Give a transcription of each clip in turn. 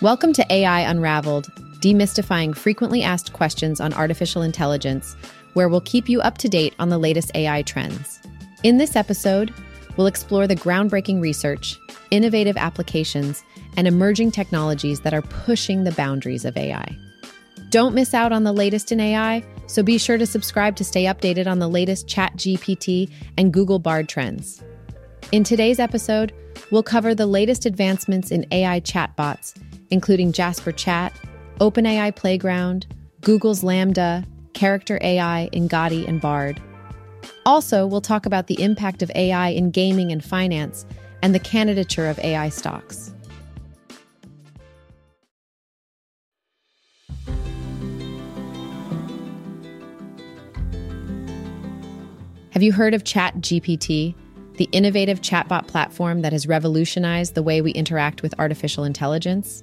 Welcome to AI Unraveled, demystifying frequently asked questions on artificial intelligence, where we'll keep you up to date on the latest AI trends. In this episode, we'll explore the groundbreaking research, innovative applications, and emerging technologies that are pushing the boundaries of AI. Don't miss out on the latest in AI, so be sure to subscribe to stay updated on the latest ChatGPT and Google Bard trends. In today's episode, we'll cover the latest advancements in AI chatbots including Jasper Chat, OpenAI Playground, Google's LaMDA, Character AI Engati and Bard. Also, we'll talk about the impact of AI in gaming and finance and the candidature of AI stocks. Have you heard of ChatGPT, the innovative chatbot platform that has revolutionized the way we interact with artificial intelligence?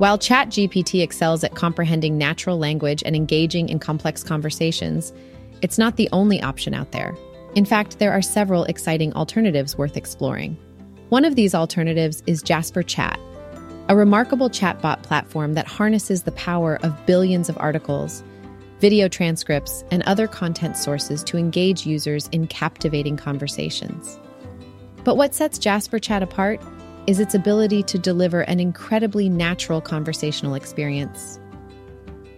While ChatGPT excels at comprehending natural language and engaging in complex conversations, it's not the only option out there. In fact, there are several exciting alternatives worth exploring. One of these alternatives is Jasper Chat, a remarkable chatbot platform that harnesses the power of billions of articles, video transcripts, and other content sources to engage users in captivating conversations. But what sets Jasper Chat apart is its ability to deliver an incredibly natural conversational experience.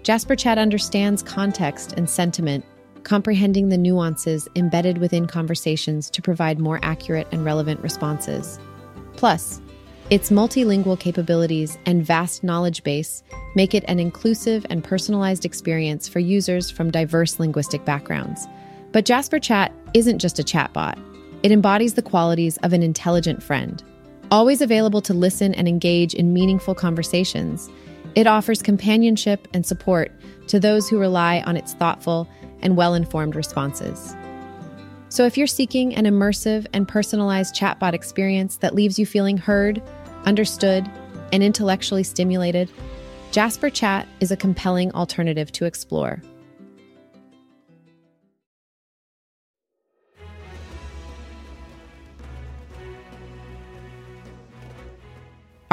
Jasper Chat understands context and sentiment, comprehending the nuances embedded within conversations to provide more accurate and relevant responses. Plus, its multilingual capabilities and vast knowledge base make it an inclusive and personalized experience for users from diverse linguistic backgrounds. But Jasper Chat isn't just a chatbot, it embodies the qualities of an intelligent friend. Always available to listen and engage in meaningful conversations, it offers companionship and support to those who rely on its thoughtful and well informed responses. So, if you're seeking an immersive and personalized chatbot experience that leaves you feeling heard, understood, and intellectually stimulated, Jasper Chat is a compelling alternative to explore.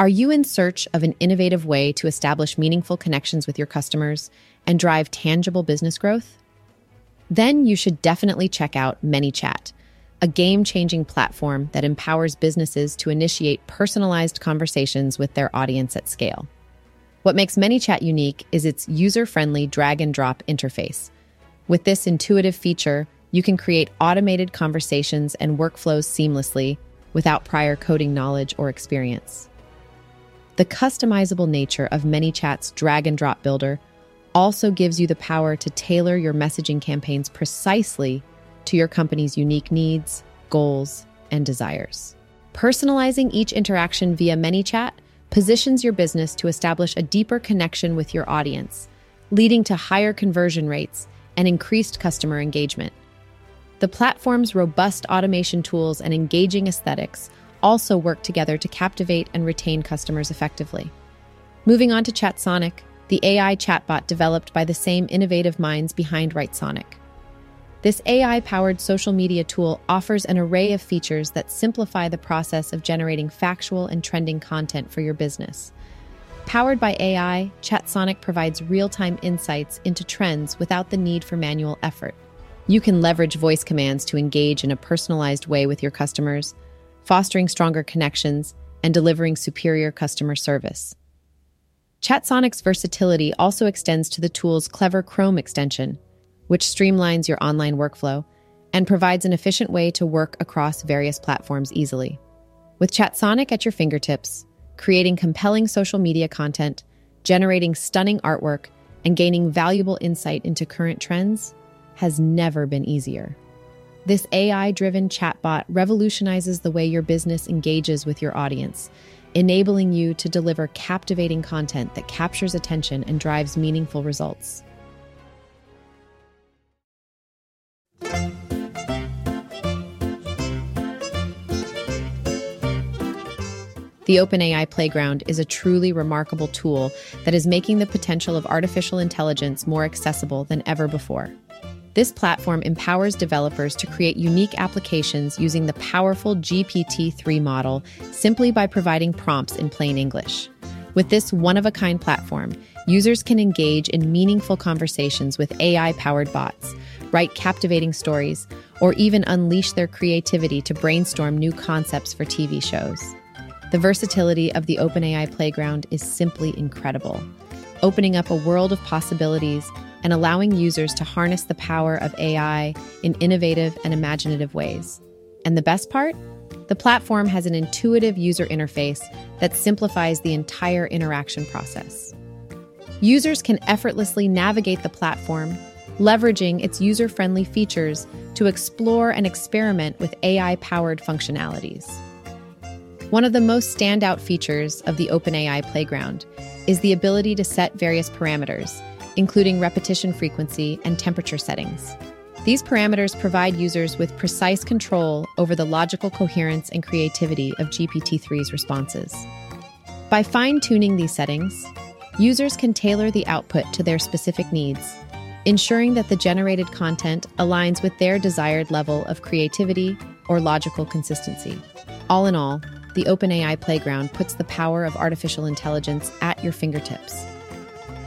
Are you in search of an innovative way to establish meaningful connections with your customers and drive tangible business growth? Then you should definitely check out ManyChat, a game changing platform that empowers businesses to initiate personalized conversations with their audience at scale. What makes ManyChat unique is its user friendly drag and drop interface. With this intuitive feature, you can create automated conversations and workflows seamlessly without prior coding knowledge or experience. The customizable nature of ManyChat's drag and drop builder also gives you the power to tailor your messaging campaigns precisely to your company's unique needs, goals, and desires. Personalizing each interaction via ManyChat positions your business to establish a deeper connection with your audience, leading to higher conversion rates and increased customer engagement. The platform's robust automation tools and engaging aesthetics also work together to captivate and retain customers effectively. Moving on to ChatSonic, the AI chatbot developed by the same innovative minds behind WriteSonic. This AI powered social media tool offers an array of features that simplify the process of generating factual and trending content for your business. Powered by AI, ChatSonic provides real time insights into trends without the need for manual effort. You can leverage voice commands to engage in a personalized way with your customers, fostering stronger connections, and delivering superior customer service. ChatSonic's versatility also extends to the tool's clever Chrome extension, which streamlines your online workflow and provides an efficient way to work across various platforms easily. With ChatSonic at your fingertips, creating compelling social media content, generating stunning artwork, and gaining valuable insight into current trends has never been easier. This AI driven chatbot revolutionizes the way your business engages with your audience, enabling you to deliver captivating content that captures attention and drives meaningful results. The OpenAI Playground is a truly remarkable tool that is making the potential of artificial intelligence more accessible than ever before. This platform empowers developers to create unique applications using the powerful GPT 3 model simply by providing prompts in plain English. With this one of a kind platform, users can engage in meaningful conversations with AI powered bots, write captivating stories, or even unleash their creativity to brainstorm new concepts for TV shows. The versatility of the OpenAI playground is simply incredible, opening up a world of possibilities and allowing users to harness the power of AI in innovative and imaginative ways. And the best part? The platform has an intuitive user interface that simplifies the entire interaction process. Users can effortlessly navigate the platform, leveraging its user friendly features to explore and experiment with AI powered functionalities. One of the most standout features of the OpenAI Playground is the ability to set various parameters, including repetition frequency and temperature settings. These parameters provide users with precise control over the logical coherence and creativity of GPT 3's responses. By fine tuning these settings, users can tailor the output to their specific needs, ensuring that the generated content aligns with their desired level of creativity or logical consistency. All in all, the OpenAI Playground puts the power of artificial intelligence at your fingertips.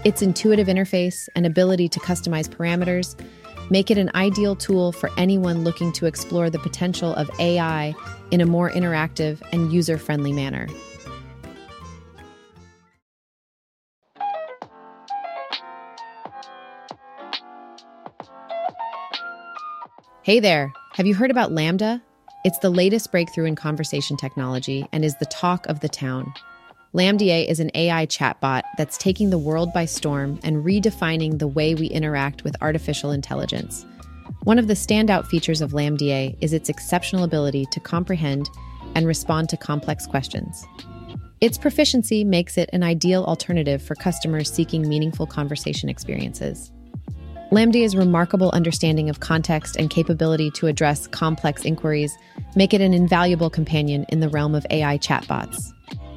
Its intuitive interface and ability to customize parameters make it an ideal tool for anyone looking to explore the potential of AI in a more interactive and user friendly manner. Hey there, have you heard about LaMDA? It's the latest breakthrough in conversation technology and is the talk of the town. LaMDA is an AI chatbot that's taking the world by storm and redefining the way we interact with artificial intelligence. One of the standout features of LaMDA is its exceptional ability to comprehend and respond to complex questions. Its proficiency makes it an ideal alternative for customers seeking meaningful conversation experiences. LaMDA's remarkable understanding of context and capability to address complex inquiries make it an invaluable companion in the realm of AI chatbots.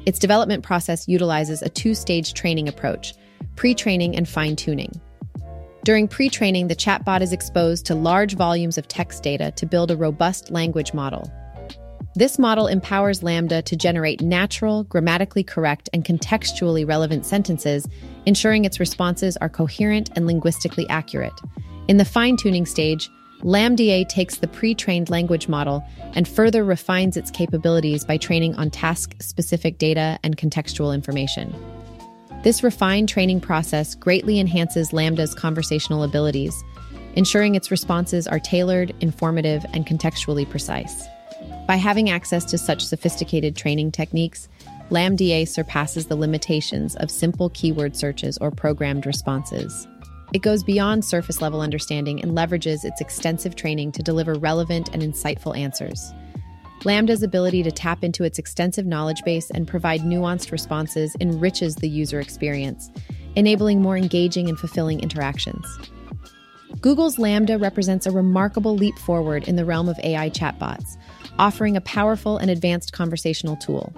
Its development process utilizes a two stage training approach pre training and fine tuning. During pre training, the chatbot is exposed to large volumes of text data to build a robust language model. This model empowers LaMDA to generate natural, grammatically correct, and contextually relevant sentences, ensuring its responses are coherent and linguistically accurate. In the fine tuning stage, LaMDA takes the pre trained language model and further refines its capabilities by training on task specific data and contextual information. This refined training process greatly enhances LaMDA's conversational abilities, ensuring its responses are tailored, informative, and contextually precise. By having access to such sophisticated training techniques, LaMDA surpasses the limitations of simple keyword searches or programmed responses. It goes beyond surface level understanding and leverages its extensive training to deliver relevant and insightful answers. LaMDA's ability to tap into its extensive knowledge base and provide nuanced responses enriches the user experience, enabling more engaging and fulfilling interactions. Google's Lambda represents a remarkable leap forward in the realm of AI chatbots, offering a powerful and advanced conversational tool.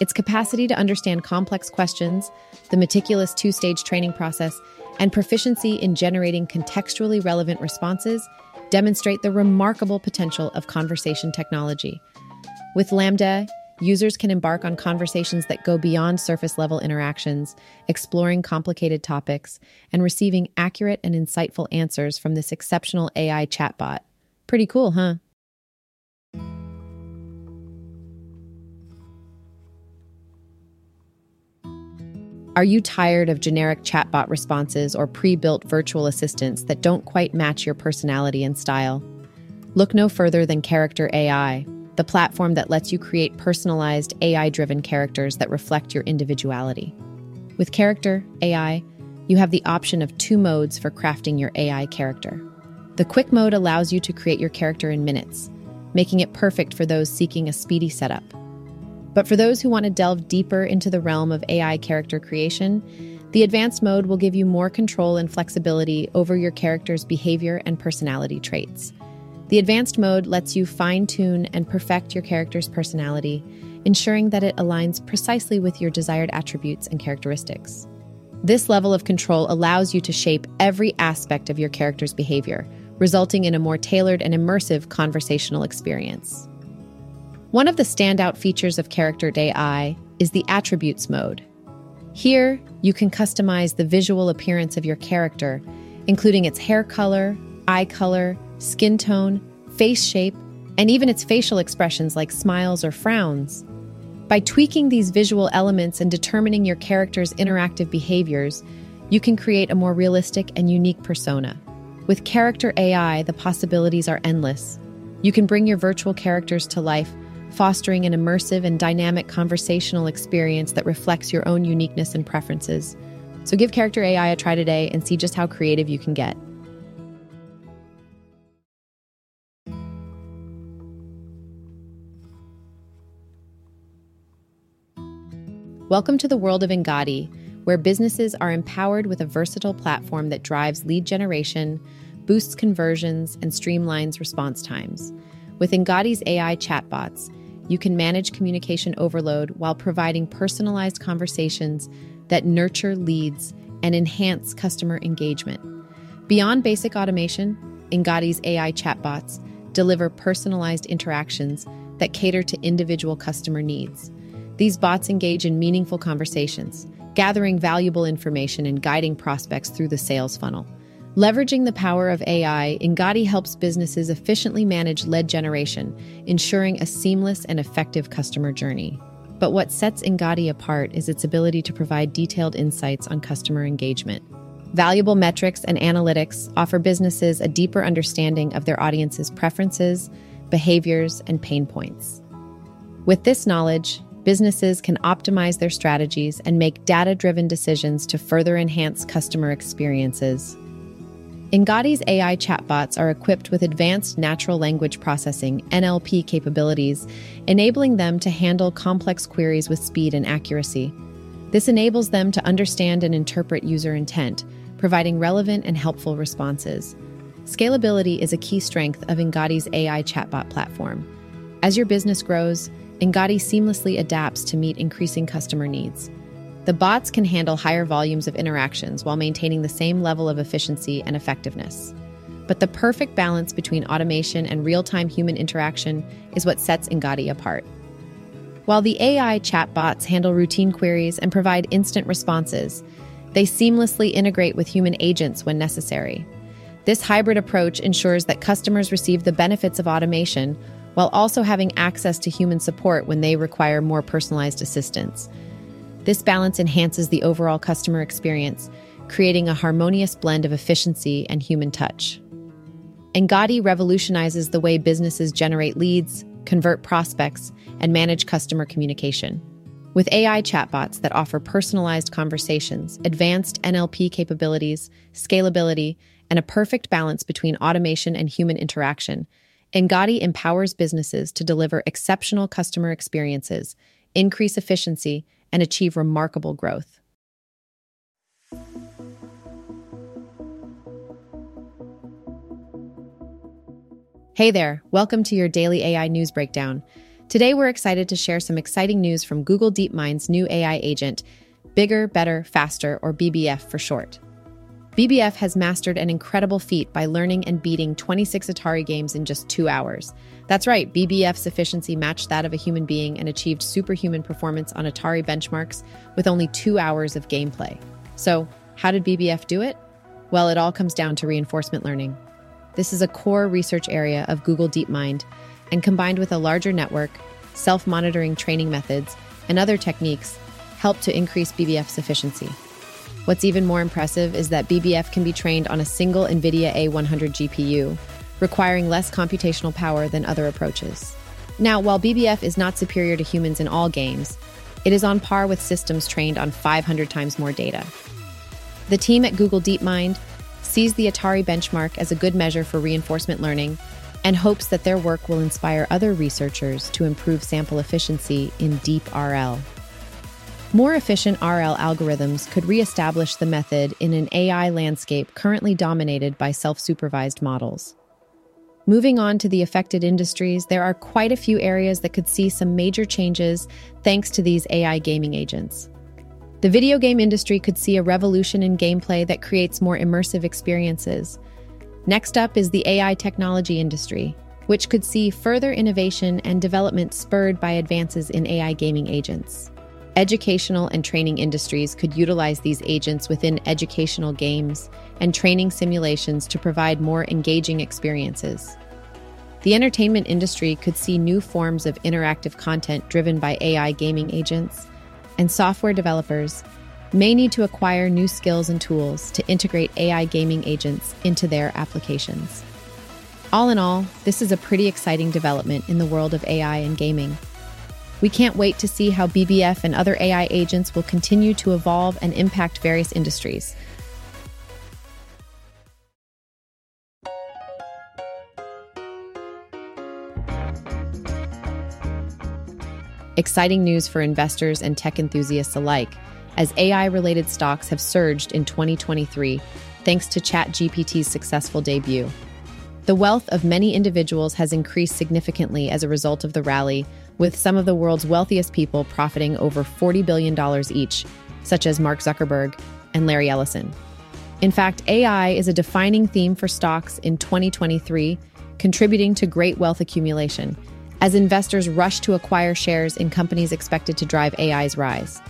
Its capacity to understand complex questions, the meticulous two stage training process, and proficiency in generating contextually relevant responses demonstrate the remarkable potential of conversation technology. With LaMDA, users can embark on conversations that go beyond surface level interactions, exploring complicated topics, and receiving accurate and insightful answers from this exceptional AI chatbot. Pretty cool, huh? Are you tired of generic chatbot responses or pre built virtual assistants that don't quite match your personality and style? Look no further than Character AI, the platform that lets you create personalized AI driven characters that reflect your individuality. With Character AI, you have the option of two modes for crafting your AI character. The quick mode allows you to create your character in minutes, making it perfect for those seeking a speedy setup. But for those who want to delve deeper into the realm of AI character creation, the advanced mode will give you more control and flexibility over your character's behavior and personality traits. The advanced mode lets you fine tune and perfect your character's personality, ensuring that it aligns precisely with your desired attributes and characteristics. This level of control allows you to shape every aspect of your character's behavior, resulting in a more tailored and immersive conversational experience. One of the standout features of Character AI is the Attributes mode. Here, you can customize the visual appearance of your character, including its hair color, eye color, skin tone, face shape, and even its facial expressions like smiles or frowns. By tweaking these visual elements and determining your character's interactive behaviors, you can create a more realistic and unique persona. With Character AI, the possibilities are endless. You can bring your virtual characters to life, fostering an immersive and dynamic conversational experience that reflects your own uniqueness and preferences. So give Character AI a try today and see just how creative you can get. Welcome to the world of Engati, where businesses are empowered with a versatile platform that drives lead generation, boosts conversions, and streamlines response times. With Engati's AI chatbots, you can manage communication overload while providing personalized conversations that nurture leads and enhance customer engagement. Beyond basic automation, Engati's AI chatbots deliver personalized interactions that cater to individual customer needs. These bots engage in meaningful conversations, gathering valuable information and guiding prospects through the sales funnel. Leveraging the power of AI, Engati helps businesses efficiently manage lead generation, ensuring a seamless and effective customer journey. But what sets Engati apart is its ability to provide detailed insights on customer engagement. Valuable metrics and analytics offer businesses a deeper understanding of their audience's preferences, behaviors, and pain points. With this knowledge, businesses can optimize their strategies and make data driven decisions to further enhance customer experiences. Engati's AI chatbots are equipped with advanced natural language processing NLP capabilities, enabling them to handle complex queries with speed and accuracy. This enables them to understand and interpret user intent, providing relevant and helpful responses. Scalability is a key strength of Engati's AI chatbot platform. As your business grows, Engati seamlessly adapts to meet increasing customer needs. The bots can handle higher volumes of interactions while maintaining the same level of efficiency and effectiveness. But the perfect balance between automation and real time human interaction is what sets Engati apart. While the AI chatbots handle routine queries and provide instant responses, they seamlessly integrate with human agents when necessary. This hybrid approach ensures that customers receive the benefits of automation while also having access to human support when they require more personalized assistance. This balance enhances the overall customer experience, creating a harmonious blend of efficiency and human touch. Engati revolutionizes the way businesses generate leads, convert prospects, and manage customer communication. With AI chatbots that offer personalized conversations, advanced NLP capabilities, scalability, and a perfect balance between automation and human interaction, Engati empowers businesses to deliver exceptional customer experiences, increase efficiency, and achieve remarkable growth. Hey there, welcome to your daily AI news breakdown. Today, we're excited to share some exciting news from Google DeepMind's new AI agent, Bigger, Better, Faster, or BBF for short. BBF has mastered an incredible feat by learning and beating 26 Atari games in just two hours. That's right, BBF's efficiency matched that of a human being and achieved superhuman performance on Atari benchmarks with only two hours of gameplay. So, how did BBF do it? Well, it all comes down to reinforcement learning. This is a core research area of Google DeepMind, and combined with a larger network, self monitoring training methods, and other techniques, help to increase BBF's efficiency. What's even more impressive is that BBF can be trained on a single NVIDIA A100 GPU, requiring less computational power than other approaches. Now, while BBF is not superior to humans in all games, it is on par with systems trained on 500 times more data. The team at Google DeepMind sees the Atari benchmark as a good measure for reinforcement learning and hopes that their work will inspire other researchers to improve sample efficiency in DeepRL. More efficient RL algorithms could reestablish the method in an AI landscape currently dominated by self supervised models. Moving on to the affected industries, there are quite a few areas that could see some major changes thanks to these AI gaming agents. The video game industry could see a revolution in gameplay that creates more immersive experiences. Next up is the AI technology industry, which could see further innovation and development spurred by advances in AI gaming agents. Educational and training industries could utilize these agents within educational games and training simulations to provide more engaging experiences. The entertainment industry could see new forms of interactive content driven by AI gaming agents, and software developers may need to acquire new skills and tools to integrate AI gaming agents into their applications. All in all, this is a pretty exciting development in the world of AI and gaming. We can't wait to see how BBF and other AI agents will continue to evolve and impact various industries. Exciting news for investors and tech enthusiasts alike, as AI related stocks have surged in 2023 thanks to ChatGPT's successful debut. The wealth of many individuals has increased significantly as a result of the rally, with some of the world's wealthiest people profiting over $40 billion each, such as Mark Zuckerberg and Larry Ellison. In fact, AI is a defining theme for stocks in 2023, contributing to great wealth accumulation as investors rush to acquire shares in companies expected to drive AI's rise.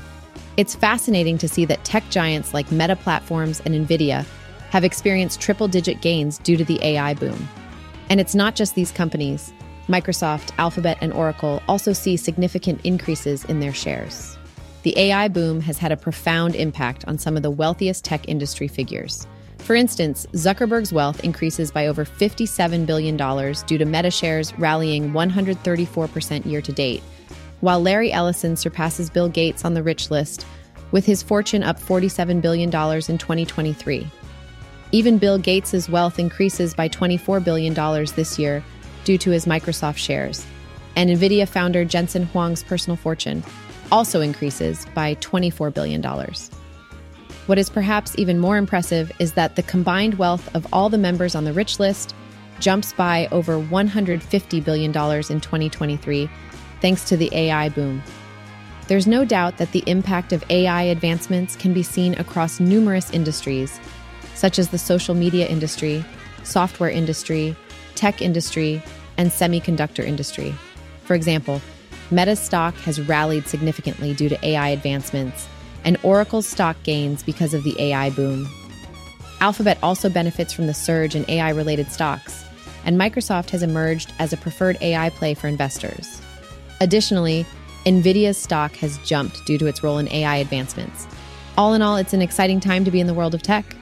It's fascinating to see that tech giants like Meta Platforms and Nvidia have experienced triple digit gains due to the AI boom. And it's not just these companies. Microsoft, Alphabet, and Oracle also see significant increases in their shares. The AI boom has had a profound impact on some of the wealthiest tech industry figures. For instance, Zuckerberg's wealth increases by over $57 billion due to Meta shares rallying 134% year to date, while Larry Ellison surpasses Bill Gates on the rich list, with his fortune up $47 billion in 2023. Even Bill Gates' wealth increases by $24 billion this year due to his Microsoft shares. And NVIDIA founder Jensen Huang's personal fortune also increases by $24 billion. What is perhaps even more impressive is that the combined wealth of all the members on the rich list jumps by over $150 billion in 2023, thanks to the AI boom. There's no doubt that the impact of AI advancements can be seen across numerous industries, such as the social media industry, software industry, tech industry, and semiconductor industry. For example, Meta's stock has rallied significantly due to AI advancements, and Oracle's stock gains because of the AI boom. Alphabet also benefits from the surge in AI related stocks, and Microsoft has emerged as a preferred AI play for investors. Additionally, NVIDIA's stock has jumped due to its role in AI advancements. All in all, it's an exciting time to be in the world of tech.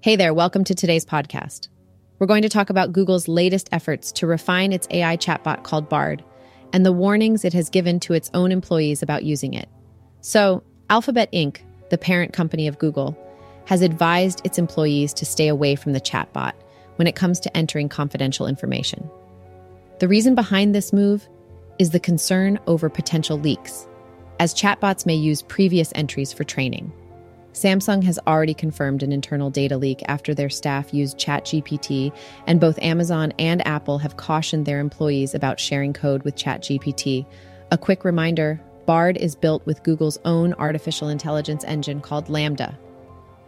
Hey there, welcome to today's podcast. We're going to talk about Google's latest efforts to refine its AI chatbot called Bard and the warnings it has given to its own employees about using it. So, Alphabet Inc., the parent company of Google, has advised its employees to stay away from the chatbot when it comes to entering confidential information. The reason behind this move is the concern over potential leaks, as chatbots may use previous entries for training. Samsung has already confirmed an internal data leak after their staff used ChatGPT, and both Amazon and Apple have cautioned their employees about sharing code with ChatGPT. A quick reminder Bard is built with Google's own artificial intelligence engine called LaMDA.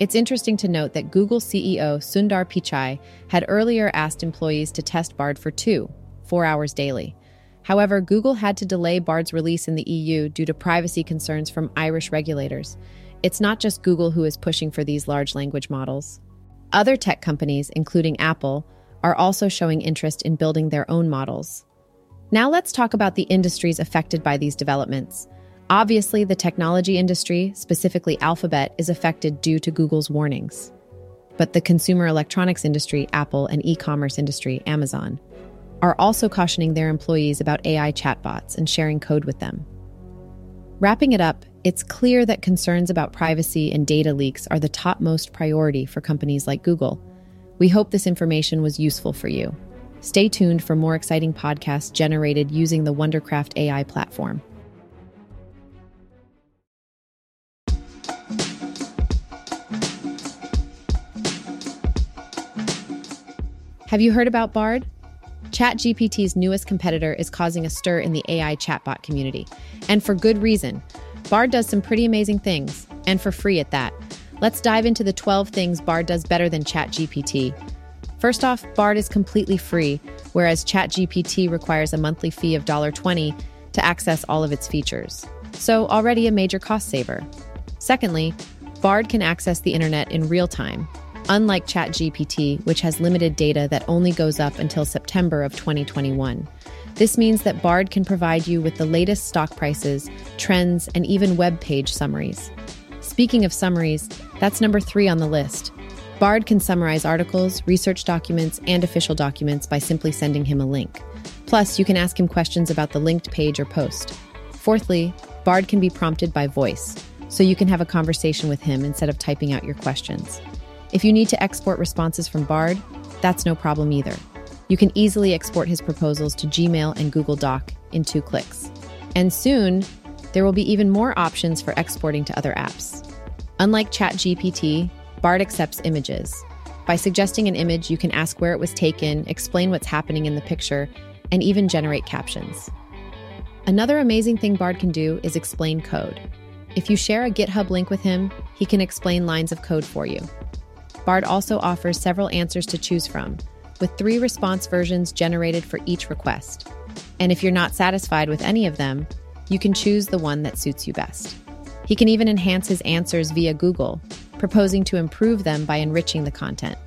It's interesting to note that Google CEO Sundar Pichai had earlier asked employees to test Bard for two, four hours daily. However, Google had to delay Bard's release in the EU due to privacy concerns from Irish regulators. It's not just Google who is pushing for these large language models. Other tech companies, including Apple, are also showing interest in building their own models. Now let's talk about the industries affected by these developments. Obviously, the technology industry, specifically Alphabet, is affected due to Google's warnings. But the consumer electronics industry, Apple, and e commerce industry, Amazon, are also cautioning their employees about AI chatbots and sharing code with them. Wrapping it up, it's clear that concerns about privacy and data leaks are the topmost priority for companies like Google. We hope this information was useful for you. Stay tuned for more exciting podcasts generated using the Wondercraft AI platform. Have you heard about Bard? ChatGPT's newest competitor is causing a stir in the AI chatbot community, and for good reason. Bard does some pretty amazing things, and for free at that. Let's dive into the 12 things Bard does better than ChatGPT. First off, Bard is completely free, whereas ChatGPT requires a monthly fee of $1.20 to access all of its features. So, already a major cost saver. Secondly, Bard can access the internet in real time, unlike ChatGPT, which has limited data that only goes up until September of 2021. This means that Bard can provide you with the latest stock prices, trends, and even web page summaries. Speaking of summaries, that's number three on the list. Bard can summarize articles, research documents, and official documents by simply sending him a link. Plus, you can ask him questions about the linked page or post. Fourthly, Bard can be prompted by voice, so you can have a conversation with him instead of typing out your questions. If you need to export responses from Bard, that's no problem either. You can easily export his proposals to Gmail and Google Doc in two clicks. And soon, there will be even more options for exporting to other apps. Unlike ChatGPT, Bard accepts images. By suggesting an image, you can ask where it was taken, explain what's happening in the picture, and even generate captions. Another amazing thing Bard can do is explain code. If you share a GitHub link with him, he can explain lines of code for you. Bard also offers several answers to choose from, with three response versions generated for each request. And if you're not satisfied with any of them, you can choose the one that suits you best. He can even enhance his answers via Google, proposing to improve them by enriching the content.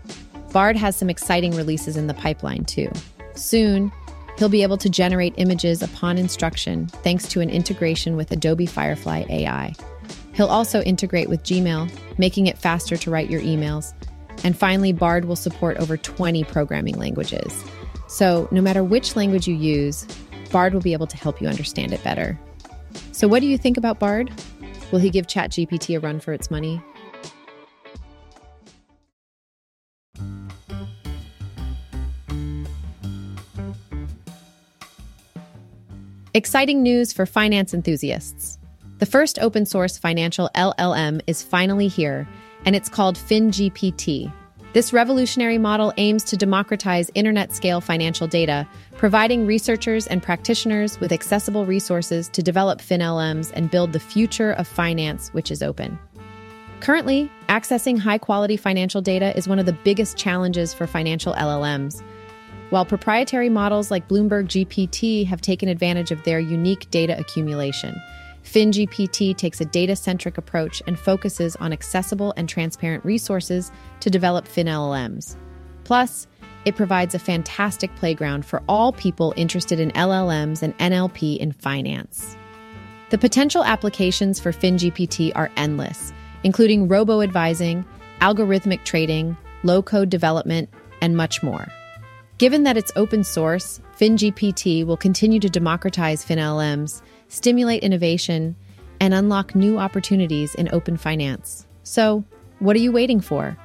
Bard has some exciting releases in the pipeline, too. Soon, he'll be able to generate images upon instruction thanks to an integration with Adobe Firefly AI. He'll also integrate with Gmail, making it faster to write your emails. And finally, Bard will support over 20 programming languages. So, no matter which language you use, Bard will be able to help you understand it better. So, what do you think about Bard? Will he give ChatGPT a run for its money? Exciting news for finance enthusiasts. The first open source financial LLM is finally here, and it's called FinGPT. This revolutionary model aims to democratize internet scale financial data, providing researchers and practitioners with accessible resources to develop FinLMs and build the future of finance, which is open. Currently, accessing high quality financial data is one of the biggest challenges for financial LLMs. While proprietary models like Bloomberg GPT have taken advantage of their unique data accumulation, FinGPT takes a data centric approach and focuses on accessible and transparent resources to develop FinLLMs. Plus, it provides a fantastic playground for all people interested in LLMs and NLP in finance. The potential applications for FinGPT are endless, including robo advising, algorithmic trading, low code development, and much more. Given that it's open source, FinGPT will continue to democratize FinLMs, stimulate innovation, and unlock new opportunities in open finance. So, what are you waiting for?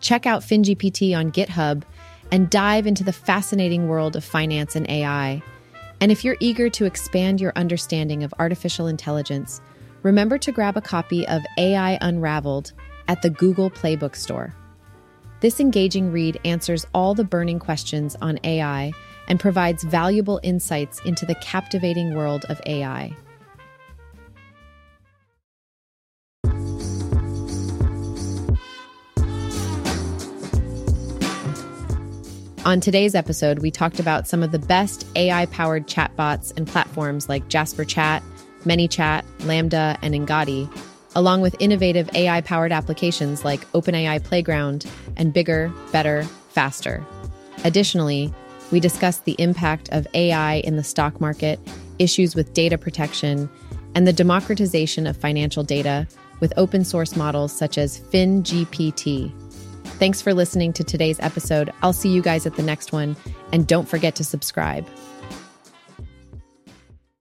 Check out FinGPT on GitHub and dive into the fascinating world of finance and AI. And if you're eager to expand your understanding of artificial intelligence, remember to grab a copy of AI Unraveled at the Google Play Book Store. This engaging read answers all the burning questions on AI and provides valuable insights into the captivating world of AI. On today's episode, we talked about some of the best AI powered chatbots and platforms like Jasper Chat, ManyChat, LaMDA, and Engati along with innovative AI powered applications like OpenAI Playground and Bigger, Better, Faster. Additionally, we discussed the impact of AI in the stock market, issues with data protection, and the democratization of financial data with open source models such as FinGPT. Thanks for listening to today's episode. I'll see you guys at the next one, and don't forget to subscribe.